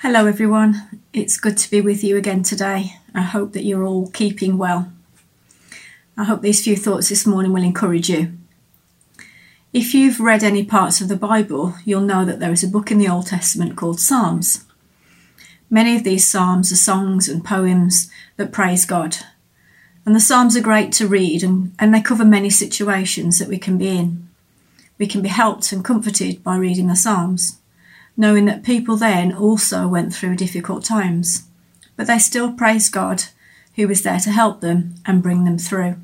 Hello, everyone. It's good to be with you again today. I hope that you're all keeping well. I hope these few thoughts this morning will encourage you. If you've read any parts of the Bible, you'll know that there is a book in the Old Testament called Psalms. Many of these Psalms are songs and poems that praise God. And the Psalms are great to read and, and they cover many situations that we can be in. We can be helped and comforted by reading the Psalms knowing that people then also went through difficult times, but they still praised God, who was there to help them and bring them through.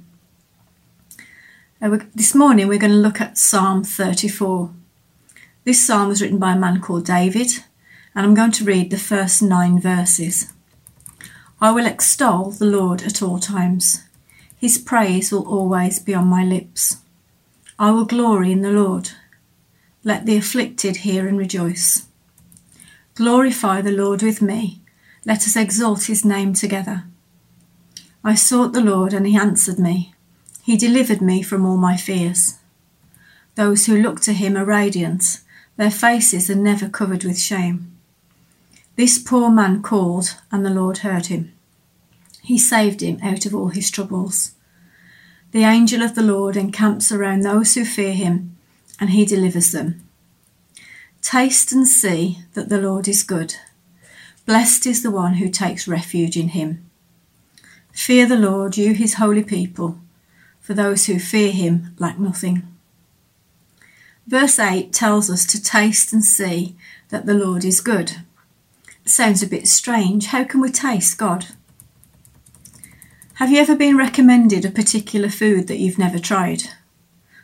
This morning we're going to look at Psalm 34. This psalm was written by a man called David, and I'm going to read the first nine verses. I will extol the Lord at all times. His praise will always be on my lips. I will glory in the Lord. Let the afflicted hear and rejoice. Glorify the Lord with me. Let us exalt his name together. I sought the Lord, and he answered me. He delivered me from all my fears. Those who look to him are radiant, their faces are never covered with shame. This poor man called, and the Lord heard him. He saved him out of all his troubles. The angel of the Lord encamps around those who fear him and he delivers them. Taste and see that the Lord is good. Blessed is the one who takes refuge in him. Fear the Lord, you his holy people, for those who fear him lack nothing. Verse 8 tells us to taste and see that the Lord is good. Sounds a bit strange. How can we taste God? Have you ever been recommended a particular food that you've never tried?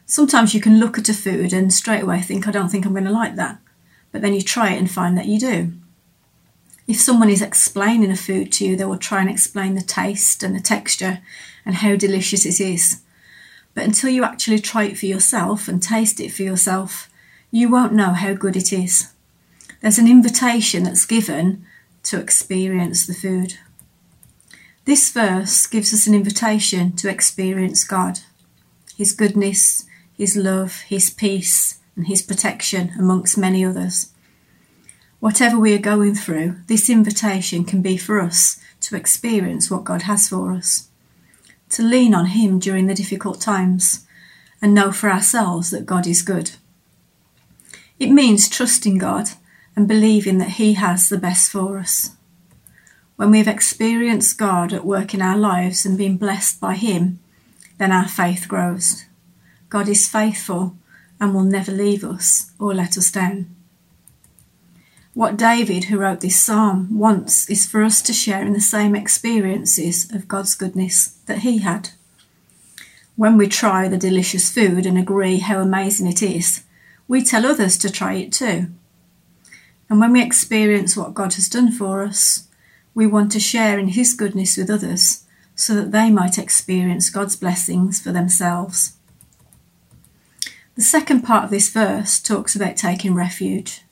Sometimes you can look at a food and straight away think, I don't think I'm going to like that. But then you try it and find that you do. If someone is explaining a food to you, they will try and explain the taste and the texture and how delicious it is. But until you actually try it for yourself and taste it for yourself, you won't know how good it is. There's an invitation that's given to experience the food. This verse gives us an invitation to experience God, His goodness, his love, his peace, and his protection, amongst many others. Whatever we are going through, this invitation can be for us to experience what God has for us, to lean on Him during the difficult times, and know for ourselves that God is good. It means trusting God and believing that He has the best for us. When we've experienced God at work in our lives and been blessed by Him, then our faith grows. God is faithful and will never leave us or let us down. What David, who wrote this psalm, wants is for us to share in the same experiences of God's goodness that he had. When we try the delicious food and agree how amazing it is, we tell others to try it too. And when we experience what God has done for us, we want to share in his goodness with others so that they might experience God's blessings for themselves. The second part of this verse talks about taking refuge.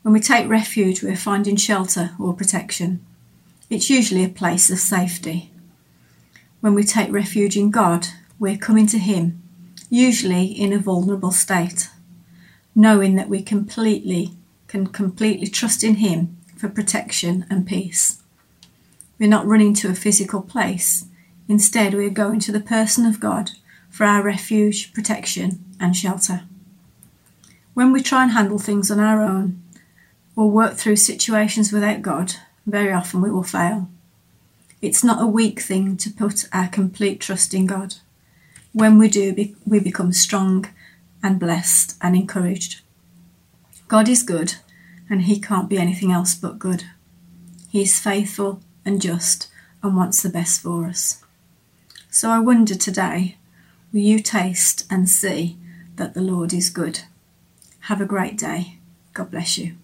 When we take refuge, we're finding shelter or protection. It's usually a place of safety. When we take refuge in God, we're coming to Him, usually in a vulnerable state, knowing that we completely can completely trust in Him for protection and peace. We're not running to a physical place. Instead, we are going to the person of God for our refuge, protection, and shelter. When we try and handle things on our own or work through situations without God, very often we will fail. It's not a weak thing to put our complete trust in God. When we do, we become strong and blessed and encouraged. God is good, and He can't be anything else but good. He is faithful and just and wants the best for us. So I wonder today will you taste and see that the Lord is good. Have a great day. God bless you.